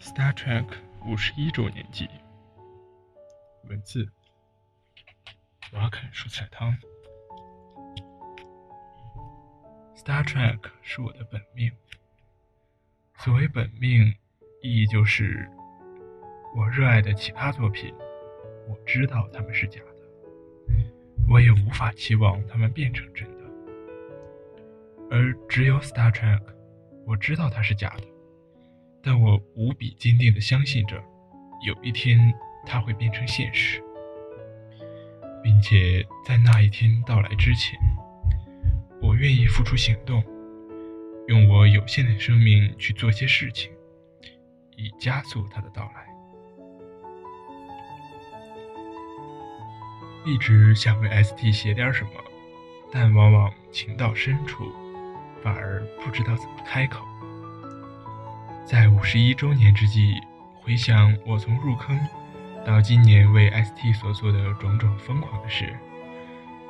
Star Trek 五十一周年祭，文字：瓦肯蔬菜汤。Star Trek 是我的本命。所谓本命，意义就是我热爱的其他作品，我知道他们是假的，我也无法期望他们变成真的。而只有 Star Trek，我知道它是假的。但我无比坚定地相信着，有一天它会变成现实，并且在那一天到来之前，我愿意付出行动，用我有限的生命去做些事情，以加速它的到来。一直想为 ST 写点什么，但往往情到深处，反而不知道怎么开口。在五十一周年之际，回想我从入坑到今年为 ST 所做的种种疯狂的事，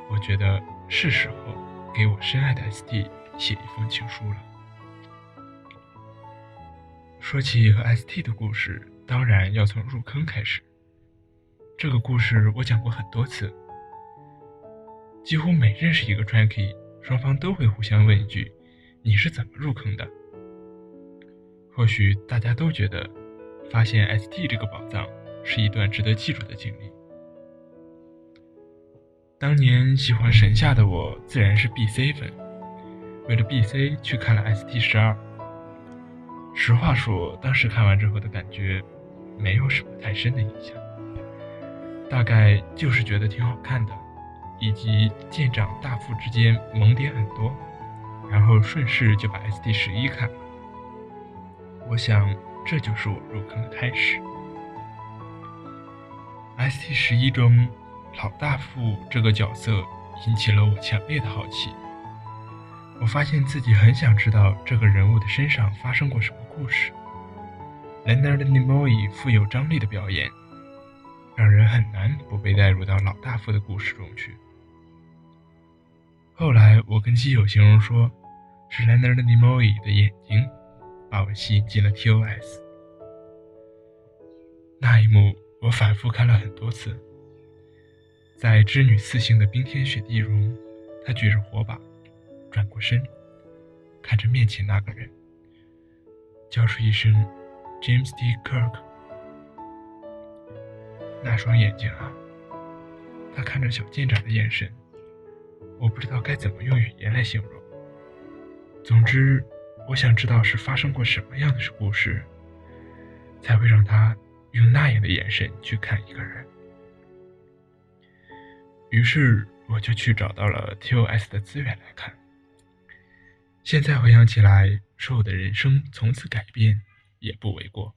我觉得是时候给我深爱的 ST 写一封情书了。说起和 ST 的故事，当然要从入坑开始。这个故事我讲过很多次，几乎每认识一个 Trekkie，双方都会互相问一句：“你是怎么入坑的？”或许大家都觉得，发现 ST 这个宝藏是一段值得记住的经历。当年喜欢神夏的我，自然是 BC 粉，为了 BC 去看了 ST 十二。实话说，当时看完之后的感觉，没有什么太深的印象，大概就是觉得挺好看的，以及舰长大副之间萌点很多，然后顺势就把 ST 十一看了。我想，这就是我入坑的开始。ST 十一中，老大副这个角色引起了我强烈的好奇。我发现自己很想知道这个人物的身上发生过什么故事。Leonard Nimoy 富有张力的表演，让人很难不被带入到老大副的故事中去。后来，我跟基友形容说，是 Leonard Nimoy 的眼睛。把我吸引进了 TOS。那一幕，我反复看了很多次。在织女四星的冰天雪地中，她举着火把，转过身，看着面前那个人，叫出一声 “James D. Kirk”。那双眼睛啊，他看着小舰长的眼神，我不知道该怎么用语言来形容。总之。我想知道是发生过什么样的故事，才会让他用那样的眼神去看一个人。于是我就去找到了 TOS 的资源来看。现在回想起来，说我的人生从此改变也不为过。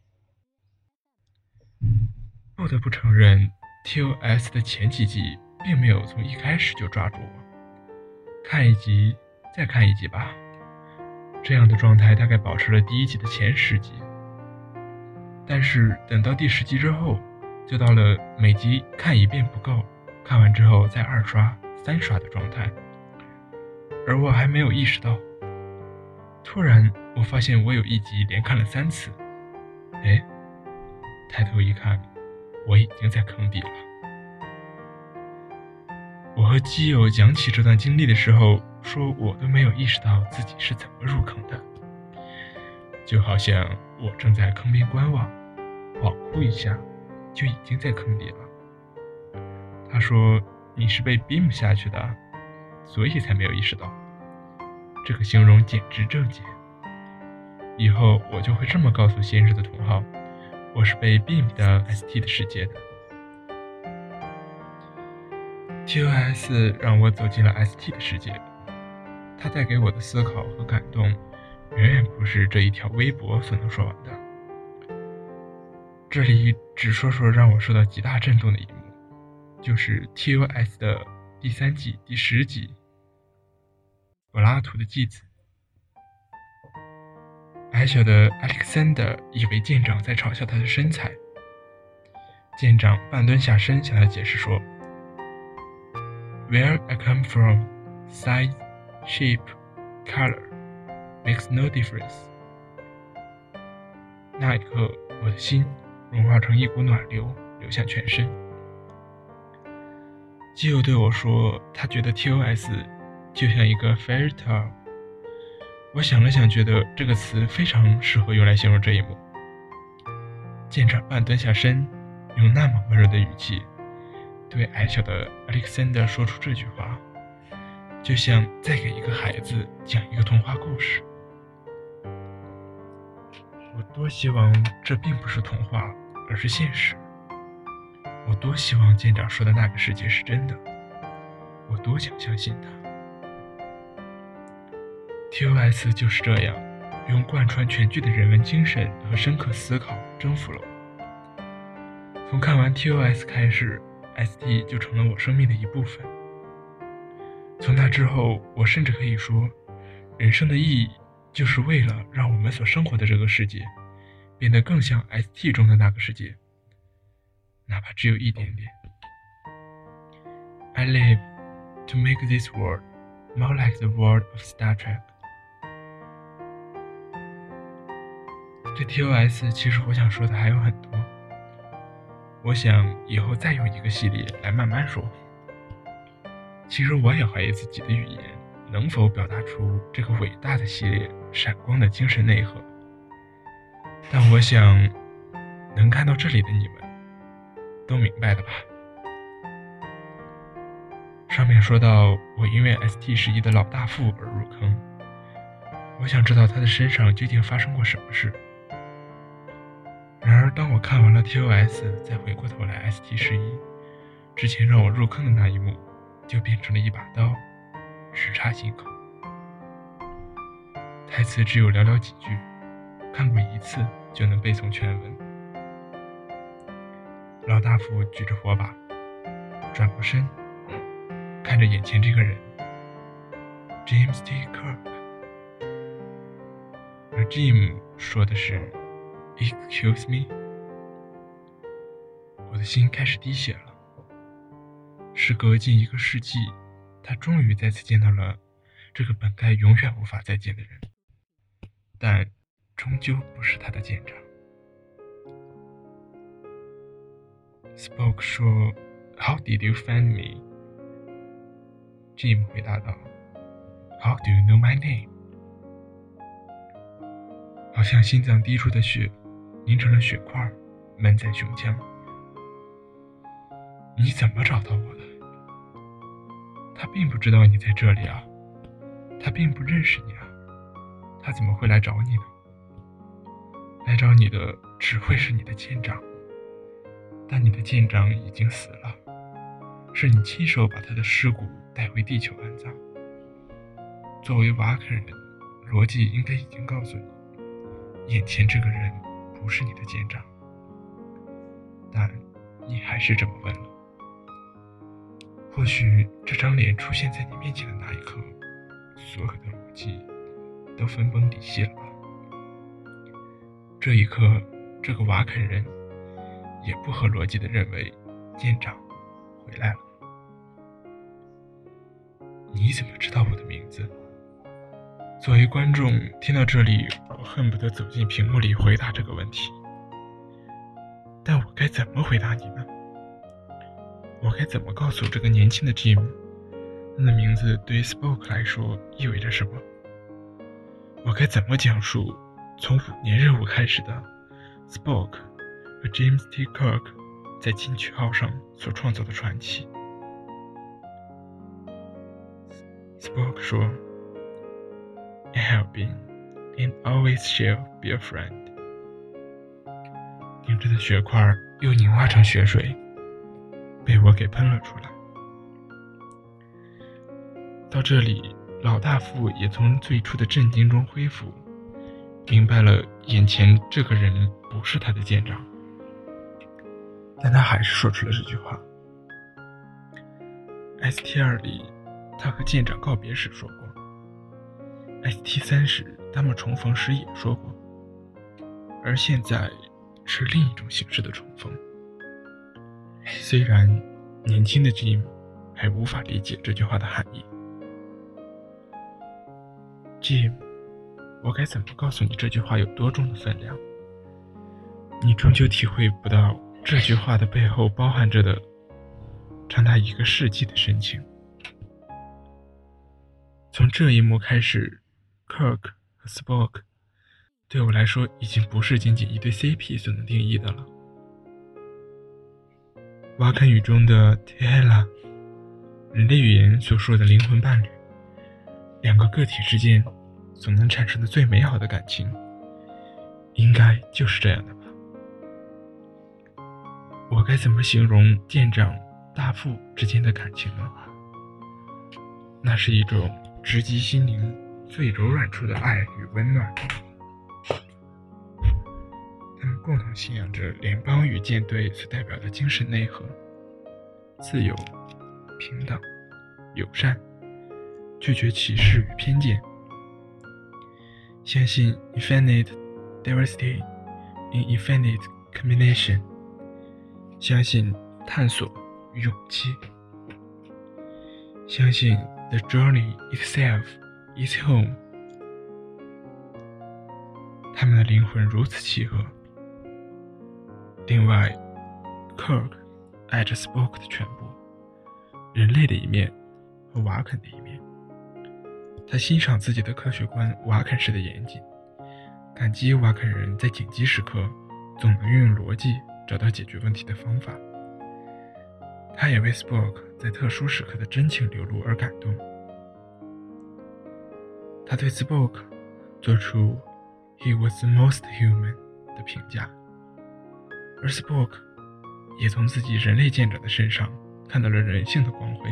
不得不承认，TOS 的前几集并没有从一开始就抓住我。看一集，再看一集吧。这样的状态大概保持了第一集的前十集，但是等到第十集之后，就到了每集看一遍不够，看完之后再二刷、三刷的状态。而我还没有意识到，突然我发现我有一集连看了三次。哎，抬头一看，我已经在坑底了。我和基友讲起这段经历的时候。说我都没有意识到自己是怎么入坑的，就好像我正在坑边观望，恍惚一下，就已经在坑里了。他说你是被 beam 下去的，所以才没有意识到。这个形容简直正解。以后我就会这么告诉先生的同号，我是被 beam 到 ST 的世界的。TOS 让我走进了 ST 的世界。他带给我的思考和感动，远远不是这一条微博所能说完的。这里只说说让我受到极大震动的一幕，就是 TOS 的第三季第十集，柏拉图的继子。矮小的 Alexander 以为舰长在嘲笑他的身材，舰长半蹲下身向他解释说：“Where I come from, size。” Shape, color makes no difference。那一刻，我的心融化成一股暖流，流向全身。基友对我说，他觉得 TOS 就像一个 fairy tale。我想了想，觉得这个词非常适合用来形容这一幕。舰长半蹲下身，用那么温柔的语气对矮小的 Alexander 说出这句话，就像在给一个孩子讲一个童话故事。我多希望这并不是童话，而是现实。我多希望舰长说的那个世界是真的，我多想相信他。TOS 就是这样，用贯穿全剧的人文精神和深刻思考征服了我。从看完 TOS 开始，ST 就成了我生命的一部分。从那之后，我甚至可以说，人生的意义就是为了让我们所生活的这个世界变得更像 ST 中的那个世界。哪怕只有一点点。I live to make this world more like the world of Star Trek。对 TOS，其实我想说的还有很多。我想以后再用一个系列来慢慢说。其实我也怀疑自己的语言能否表达出这个伟大的系列闪光的精神内核。但我想，能看到这里的你们。都明白的吧？上面说到我因为 ST 十一的老大富而入坑，我想知道他的身上究竟发生过什么事。然而，当我看完了 TOS，再回过头来 ST 十一之前让我入坑的那一幕，就变成了一把刀，直插心口。台词只有寥寥几句，看过一次就能背诵全文。老大夫举着火把，转过身，看着眼前这个人，James T. Kirk。而 Jim 说的是：“Excuse me。”我的心开始滴血了。时隔近一个世纪，他终于再次见到了这个本该永远无法再见的人，但终究不是他的舰长。Spoke 说：“How did you find me？” Jim 回答道：“How do you know my name？” 好像心脏滴出的血凝成了血块，闷在胸腔。你怎么找到我的？他并不知道你在这里啊，他并不认识你啊，他怎么会来找你呢？来找你的只会是你的舰长。但你的舰长已经死了，是你亲手把他的尸骨带回地球安葬。作为瓦肯人，逻辑应该已经告诉你，眼前这个人不是你的舰长，但你还是这么问了。或许这张脸出现在你面前的那一刻，所有的逻辑都分崩离析了吧？这一刻，这个瓦肯人。也不合逻辑的认为，舰长回来了。你怎么知道我的名字？作为观众，听到这里，我恨不得走进屏幕里回答这个问题。但我该怎么回答你呢？我该怎么告诉这个年轻的 Jim，他的名字对于 Spock 来说意味着什么？我该怎么讲述从五年任务开始的 Spock 和 James T. Kirk 在金曲号上所创造的传奇。？Spock 说：“I have been and always shall be a friend。”凝着的血块又凝化成血水，被我给喷了出来。到这里，老大副也从最初的震惊中恢复，明白了眼前这个人不是他的舰长。但他还是说出了这句话。ST 二里，他和舰长告别时说过；ST 三时，他们重逢时也说过。而现在，是另一种形式的重逢。虽然年轻的 Jim 还无法理解这句话的含义。Jim，我该怎么告诉你这句话有多重的分量？你终究体会不到这句话的背后包含着的长达一个世纪的深情。从这一幕开始，Kirk 和 Spock 对我来说已经不是仅仅一对 CP 所能定义的了。瓦肯语中的 Tela，人类语言所说的灵魂伴侣，两个个体之间所能产生的最美好的感情，应该就是这样的吧？我该怎么形容舰长大副之间的感情呢？那是一种。直击心灵最柔软处的爱与温暖。共同信仰着联邦与舰队所代表的精神内核：自由、平等、友善，拒绝歧视与偏见，相信 infinite diversity in infinite combination，相信探索与勇气，相信。The journey itself is home。他们的灵魂如此契合。另外，Kirk 爱着 Spock 的全部，人类的一面和瓦肯的一面。他欣赏自己的科学观瓦肯式的严谨，感激瓦肯人在紧急时刻总能运用逻辑找到解决问题的方法。他也为 Spock。在特殊时刻的真情流露而感动，他对 Spock 做出 “He was the most human” 的评价，而 Spock 也从自己人类舰长的身上看到了人性的光辉，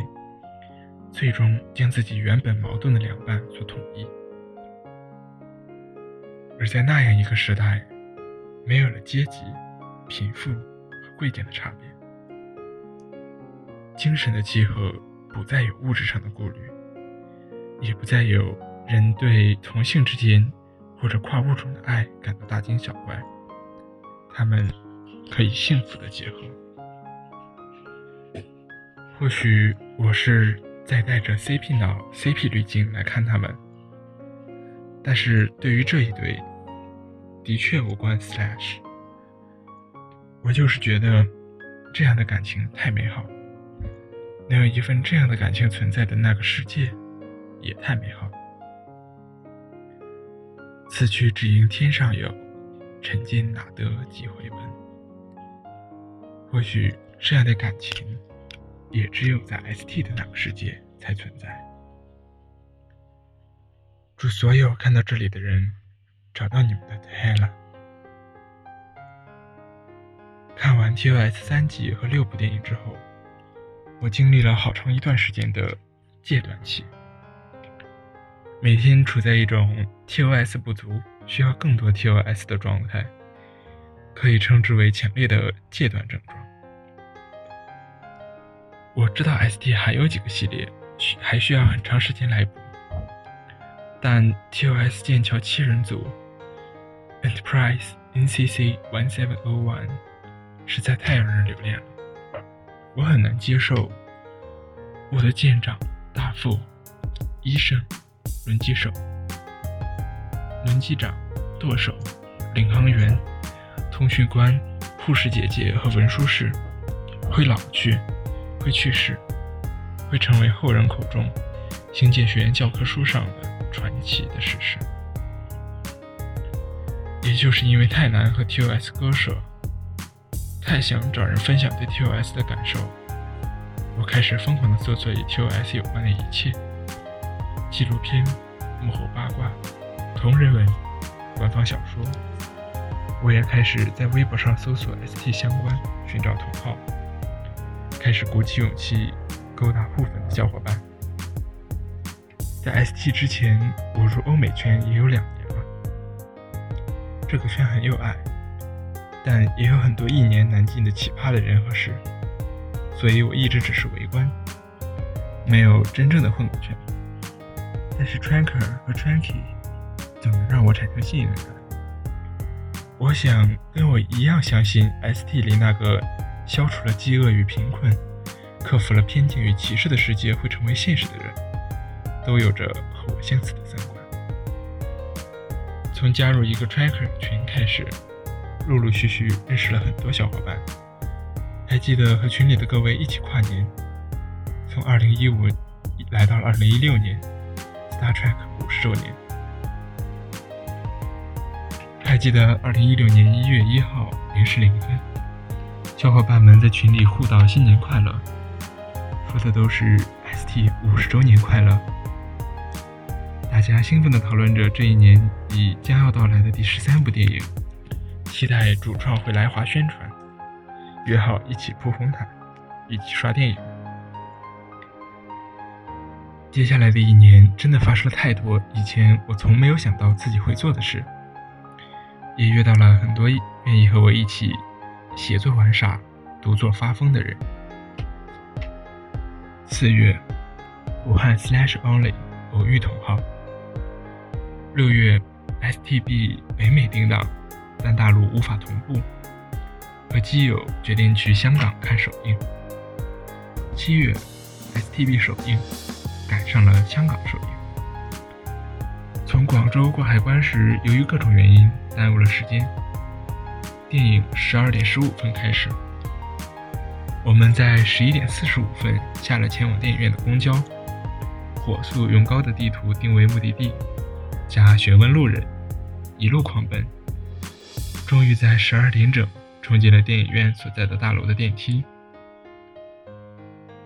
最终将自己原本矛盾的两半所统一。而在那样一个时代，没有了阶级、贫富和贵贱的差别。精神的契合不再有物质上的顾虑，也不再有人对同性之间或者跨物种的爱感到大惊小怪，他们可以幸福的结合。或许我是在带着 CP 脑、CP 滤镜来看他们，但是对于这一对，的确无关 Slash。我就是觉得这样的感情太美好。能有一份这样的感情存在的那个世界，也太美好。此去只应天上有，尘间哪得几回闻？或许这样的感情，也只有在 ST 的那个世界才存在。祝所有看到这里的人，找到你们的 Tella。看完 TOS 三集和六部电影之后。我经历了好长一段时间的戒断期，每天处在一种 TOS 不足、需要更多 TOS 的状态，可以称之为强烈的戒断症状。我知道 ST 还有几个系列需还需要很长时间来补，但 TOS 剑桥七人组 Enterprise NCC One Seven O One 实在太让人留恋了。我很难接受我的舰长、大副、医生、轮机手、轮机长、舵手、领航员、通讯官、护士姐姐和文书室会老去，会去世，会成为后人口中星舰学院教科书上的传奇的事实。也就是因为太难和 TOS 割舍。太想找人分享对 TOS 的感受，我开始疯狂地搜索与 TOS 有关的一切：纪录片、幕后八卦、同人文、官方小说。我也开始在微博上搜索 ST 相关，寻找同好，开始鼓起勇气勾搭部分的小伙伴。在 ST 之前，我入欧美圈也有两年了，这个圈很有爱。但也有很多一年难尽的奇葩的人和事，所以我一直只是围观，没有真正的混过圈。但是 Tranker 和 Tranky 总能让我产生信任感。我想跟我一样相信 ST 里那个消除了饥饿与贫困、克服了偏见与歧视的世界会成为现实的人，都有着和我相似的三观。从加入一个 Tracker 群开始。陆陆续续认识了很多小伙伴，还记得和群里的各位一起跨年，从2015来到了2016年，Star Trek 五十周年。记得2016年1月1号零时零分，小伙伴们在群里互道新年快乐，说的都是 ST 五十周年快乐。大家兴奋地讨论着这一年里将要到来的第十三部电影，期待主创会来华宣传，约好一起铺红毯，一起刷电影。接下来的一年真的发生了太多以前我从没有想到自己会做的事。也约到了很多愿意和我一起写作玩耍、独坐发疯的人。四月，武汉 Slash Only 偶遇同号。六月，STB 北美定档，但大陆无法同步，和基友决定去香港看首映。七月，STB 首映，赶上了香港首映。从广州过海关时，由于各种原因耽误了时间。电影十二点十五分开始，我们在十一点四十五分下了前往电影院的公交，火速用高德地图定位目的地，加询问路人，一路狂奔，终于在十二点整冲进了电影院所在的大楼的电梯。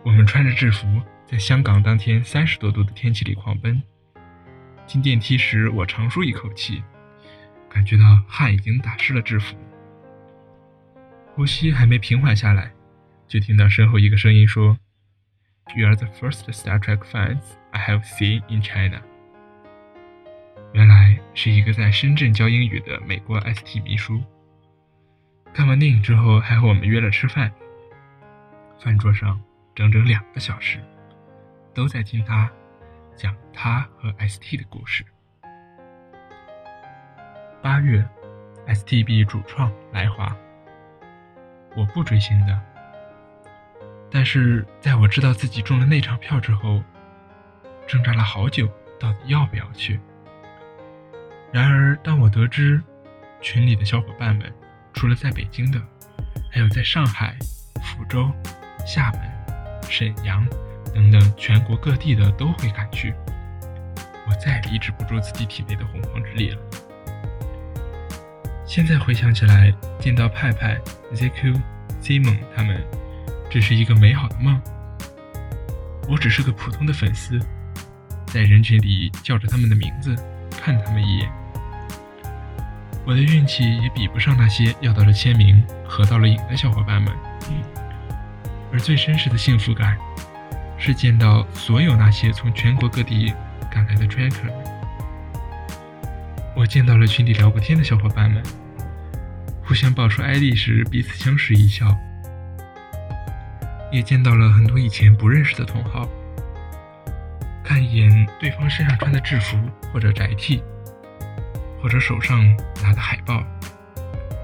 我们穿着制服，在香港当天三十多度的天气里狂奔。进电梯时，我长舒一口气，感觉到汗已经打湿了制服。呼吸还没平缓下来，就听到身后一个声音说：“You are the first Star Trek fans I have seen in China。”原来是一个在深圳教英语的美国 ST 秘书。看完电影之后，还和我们约了吃饭。饭桌上整整两个小时，都在听他。讲他和 ST 的故事。八月，STB 主创来华。我不追星的，但是在我知道自己中了那场票之后，挣扎了好久，到底要不要去。然而，当我得知群里的小伙伴们，除了在北京的，还有在上海、福州、厦门、沈阳。等等，全国各地的都会赶去。我再也抑制不住自己体内的洪荒之力了。现在回想起来，见到派派、ZQ、Simon 他们，只是一个美好的梦。我只是个普通的粉丝，在人群里叫着他们的名字，看他们一眼。我的运气也比不上那些要到了签名、合到了影的小伙伴们。而最真实的幸福感。是见到所有那些从全国各地赶来的 tracker，我见到了群里聊过天的小伙伴们，互相报出 ID 时彼此相视一笑，也见到了很多以前不认识的同好。看一眼对方身上穿的制服或者宅 T，或者手上拿的海报，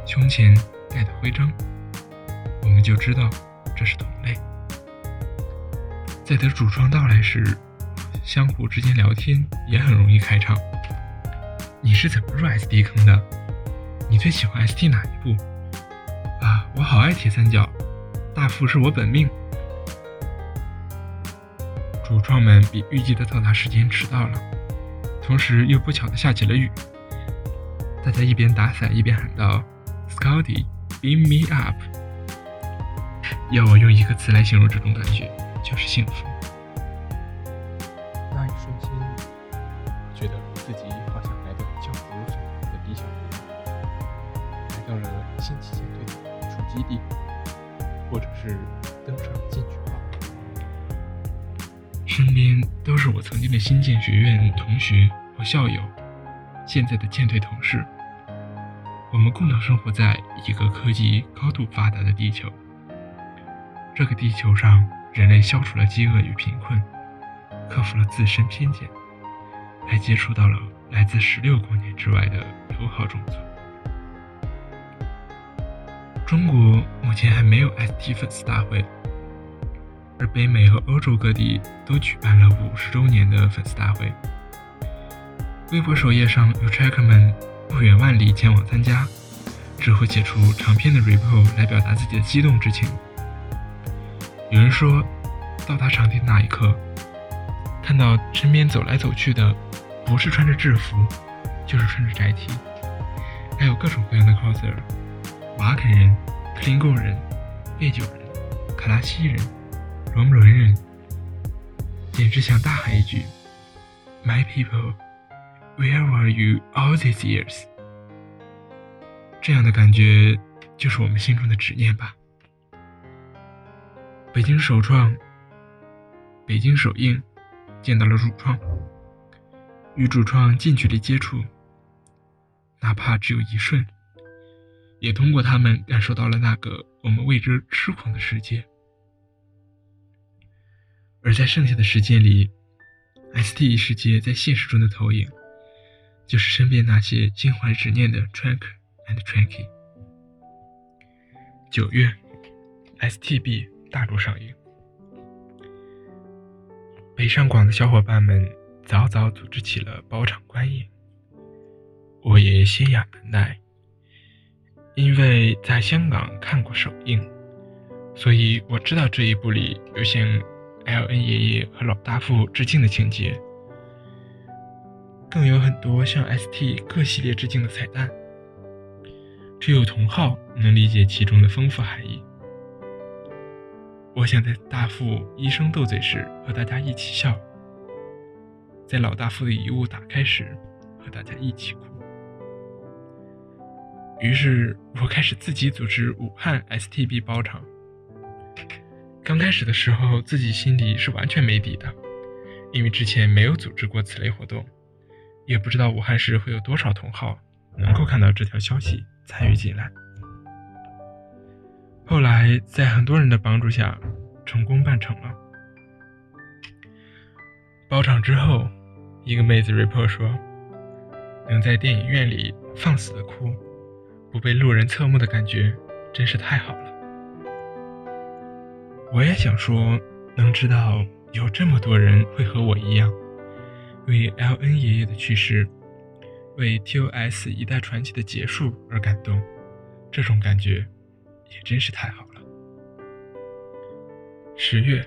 胸前戴的徽章，我们就知道这是同。在等主创到来时，相互之间聊天也很容易开场。你是怎么入 SD 坑的？你最喜欢 ST 哪一部？啊，我好爱铁三角，大副是我本命。主创们比预计的到达时间迟到了，同时又不巧的下起了雨。大家一边打伞一边喊道：“Scotty, beam me up！” 要我用一个词来形容这种感觉。就是幸福。那一瞬间，觉得自己好像来到了教父所在的理想国，来到了新旗舰队的主基地，或者是登上进取号。身边都是我曾经的新建学院同学和校友，现在的舰队同事。我们共同生活在一个科技高度发达的地球。这个地球上。人类消除了饥饿与贫困，克服了自身偏见，还接触到了来自十六光年之外的友好种族。中国目前还没有 ST 粉丝大会，而北美和欧洲各地都举办了五十周年的粉丝大会。微博首页上有 tracker 们不远万里前往参加，之后写出长篇的 report 来表达自己的激动之情。有人说，到达场地的那一刻，看到身边走来走去的，不是穿着制服，就是穿着宅 T，还有各种各样的 coser，瓦肯人、克林贡人、贝九人、卡拉西人、罗姆伦人，简直想大喊一句：“My people, where were you all these years？” 这样的感觉，就是我们心中的执念吧。北京首创，北京首映，见到了主创，与主创近距离接触，哪怕只有一瞬，也通过他们感受到了那个我们为之痴狂的世界。而在剩下的时间里，ST 世界在现实中的投影，就是身边那些心怀执念的 Track and Tracky。九月，STB。大陆上映，北上广的小伙伴们早早组织起了包场观影，我也心痒难耐。因为在香港看过首映，所以我知道这一部里有向 L.N 爷爷和老大父致敬的情节，更有很多向 S.T 各系列致敬的彩蛋。只有同好能理解其中的丰富含义。我想在大副医生斗嘴时和大家一起笑，在老大副的遗物打开时和大家一起哭。于是我开始自己组织武汉 STB 包场。刚开始的时候，自己心里是完全没底的，因为之前没有组织过此类活动，也不知道武汉市会有多少同好能够看到这条消息参与进来。后来，在很多人的帮助下，成功办成了。包场之后，一个妹子 report 说：“能在电影院里放肆的哭，不被路人侧目的感觉，真是太好了。”我也想说，能知道有这么多人会和我一样，为 L.N 爷爷的去世，为 T.O.S 一代传奇的结束而感动，这种感觉。也真是太好了。十月，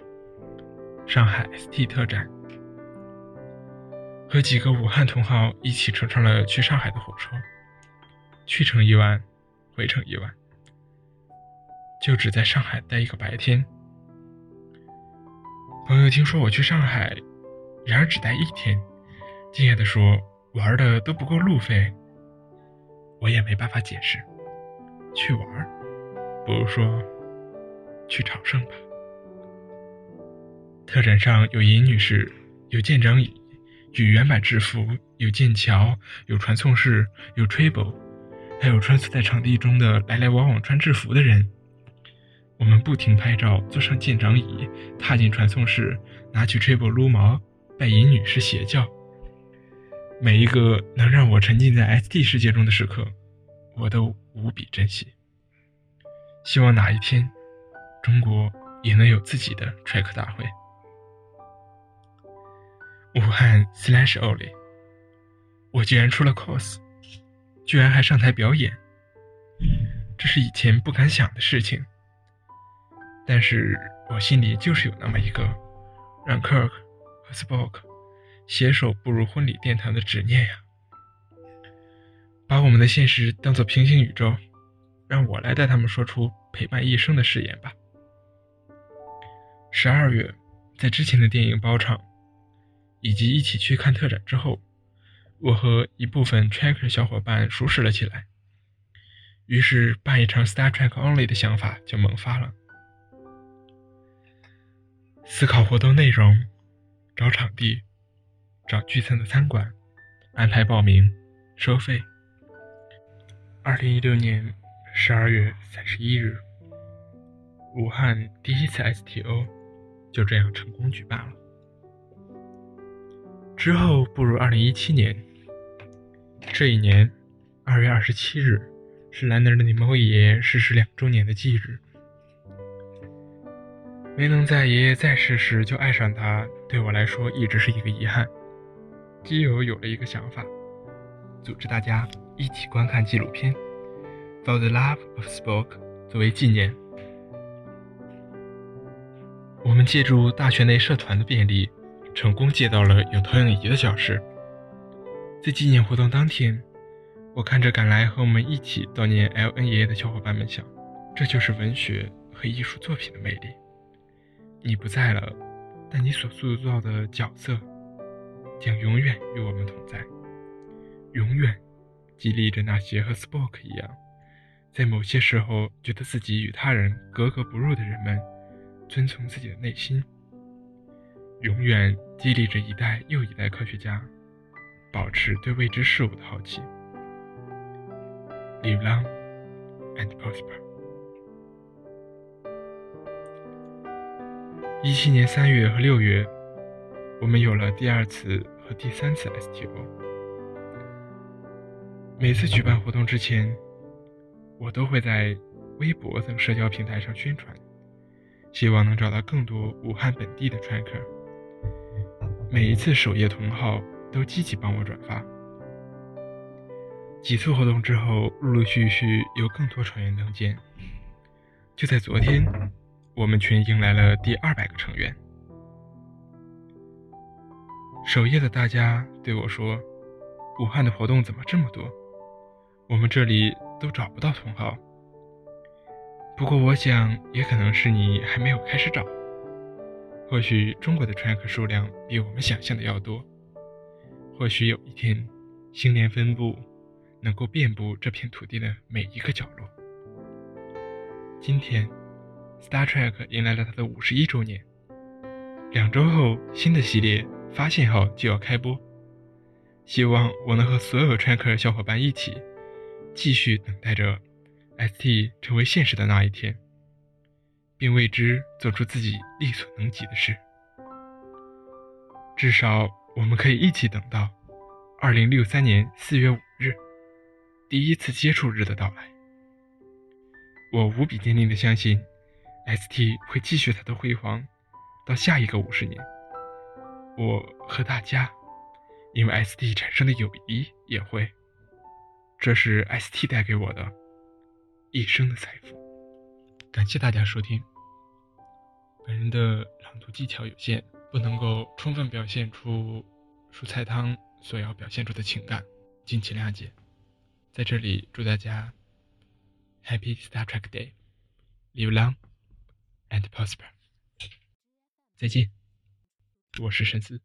上海 ST 特展，和几个武汉同好一起乘上了去上海的火车，去程一万，回程一万，就只在上海待一个白天。朋友听说我去上海，然而只待一天，惊讶地说：“玩的都不够路费。”我也没办法解释，去玩。不如说，去朝圣吧。特展上有尹女士，有舰长椅，有原版制服，有剑桥，有传送室，有 Trable，还有穿梭在场地中的来来往往穿制服的人。我们不停拍照，坐上舰长椅，踏进传送室，拿起 Trable 撸毛，拜尹女士邪教。每一个能让我沉浸在 SD 世界中的时刻，我都无比珍惜。希望哪一天，中国也能有自己的 track 大会。武汉 slash only，我居然出了 cos，居然还上台表演，这是以前不敢想的事情。但是我心里就是有那么一个让 Kirk 和 Spock 携手步入婚礼殿堂的执念呀，把我们的现实当做平行宇宙。让我来带他们说出陪伴一生的誓言吧。十二月，在之前的电影包场，以及一起去看特展之后，我和一部分 Tracker 小伙伴熟识了起来。于是办一场 Star Trek Only 的想法就萌发了。思考活动内容，找场地，找聚餐的餐馆，安排报名，收费。二零一六年。十二月三十一日，武汉第一次 STO 就这样成功举办了。之后步入二零一七年，这一年二月二十七日是兰德尔尼莫爷爷逝世两周年的忌日。没能在爷爷在世时就爱上他，对我来说一直是一个遗憾。基友有了一个想法，组织大家一起观看纪录片。For the Love of Spock 作为纪念。我们借助大学内社团的便利，成功借到了有投影仪的教室。在纪念活动当天，我看着赶来和我们一起悼念 L.N 爷爷的小伙伴们，想，这就是文学和艺术作品的魅力。你不在了，但你所塑造的角色将永远与我们同在，永远激励着那些和 Spock 一样，在某些时候觉得自己与他人格格不入的人们。遵从自己的内心，永远激励着一代又一代科学家，保持对未知事物的好奇。Live long and prosper。一七年三月和六月，我们有了第二次和第三次 STO。每次举办活动之前，我都会在微博等社交平台上宣传。希望能找到更多武汉本地的 tracker。每一次首页同号都积极帮我转发。几次活动之后，陆陆续续有更多船员登舰。就在昨天，我们群迎来了第二百个成员。首页的大家对我说：“武汉的活动怎么这么多？我们这里都找不到同号。”不过，我想也可能是你还没有开始找。或许中国的 track 数量比我们想象的要多。或许有一天，星联分布能够遍布这片土地的每一个角落。今天，Star Trek 迎来了它的五十一周年。两周后，新的系列“发现号”就要开播。希望我能和所有穿越者小伙伴一起，继续等待着。ST 成为现实的那一天，并为之做出自己力所能及的事。至少，我们可以一起等到2063年4月5日，第一次接触日的到来。我无比坚定地相信，ST 会继续它的辉煌，到下一个五十年。我和大家，因为 ST 产生的友谊也会。这是 ST 带给我的。一生的财富。感谢大家收听。本人的朗读技巧有限，不能够充分表现出蔬菜汤所要表现出的情感，敬请谅解。在这里祝大家 Happy Star Trek Day，Live long and prosper。再见，我是沈思。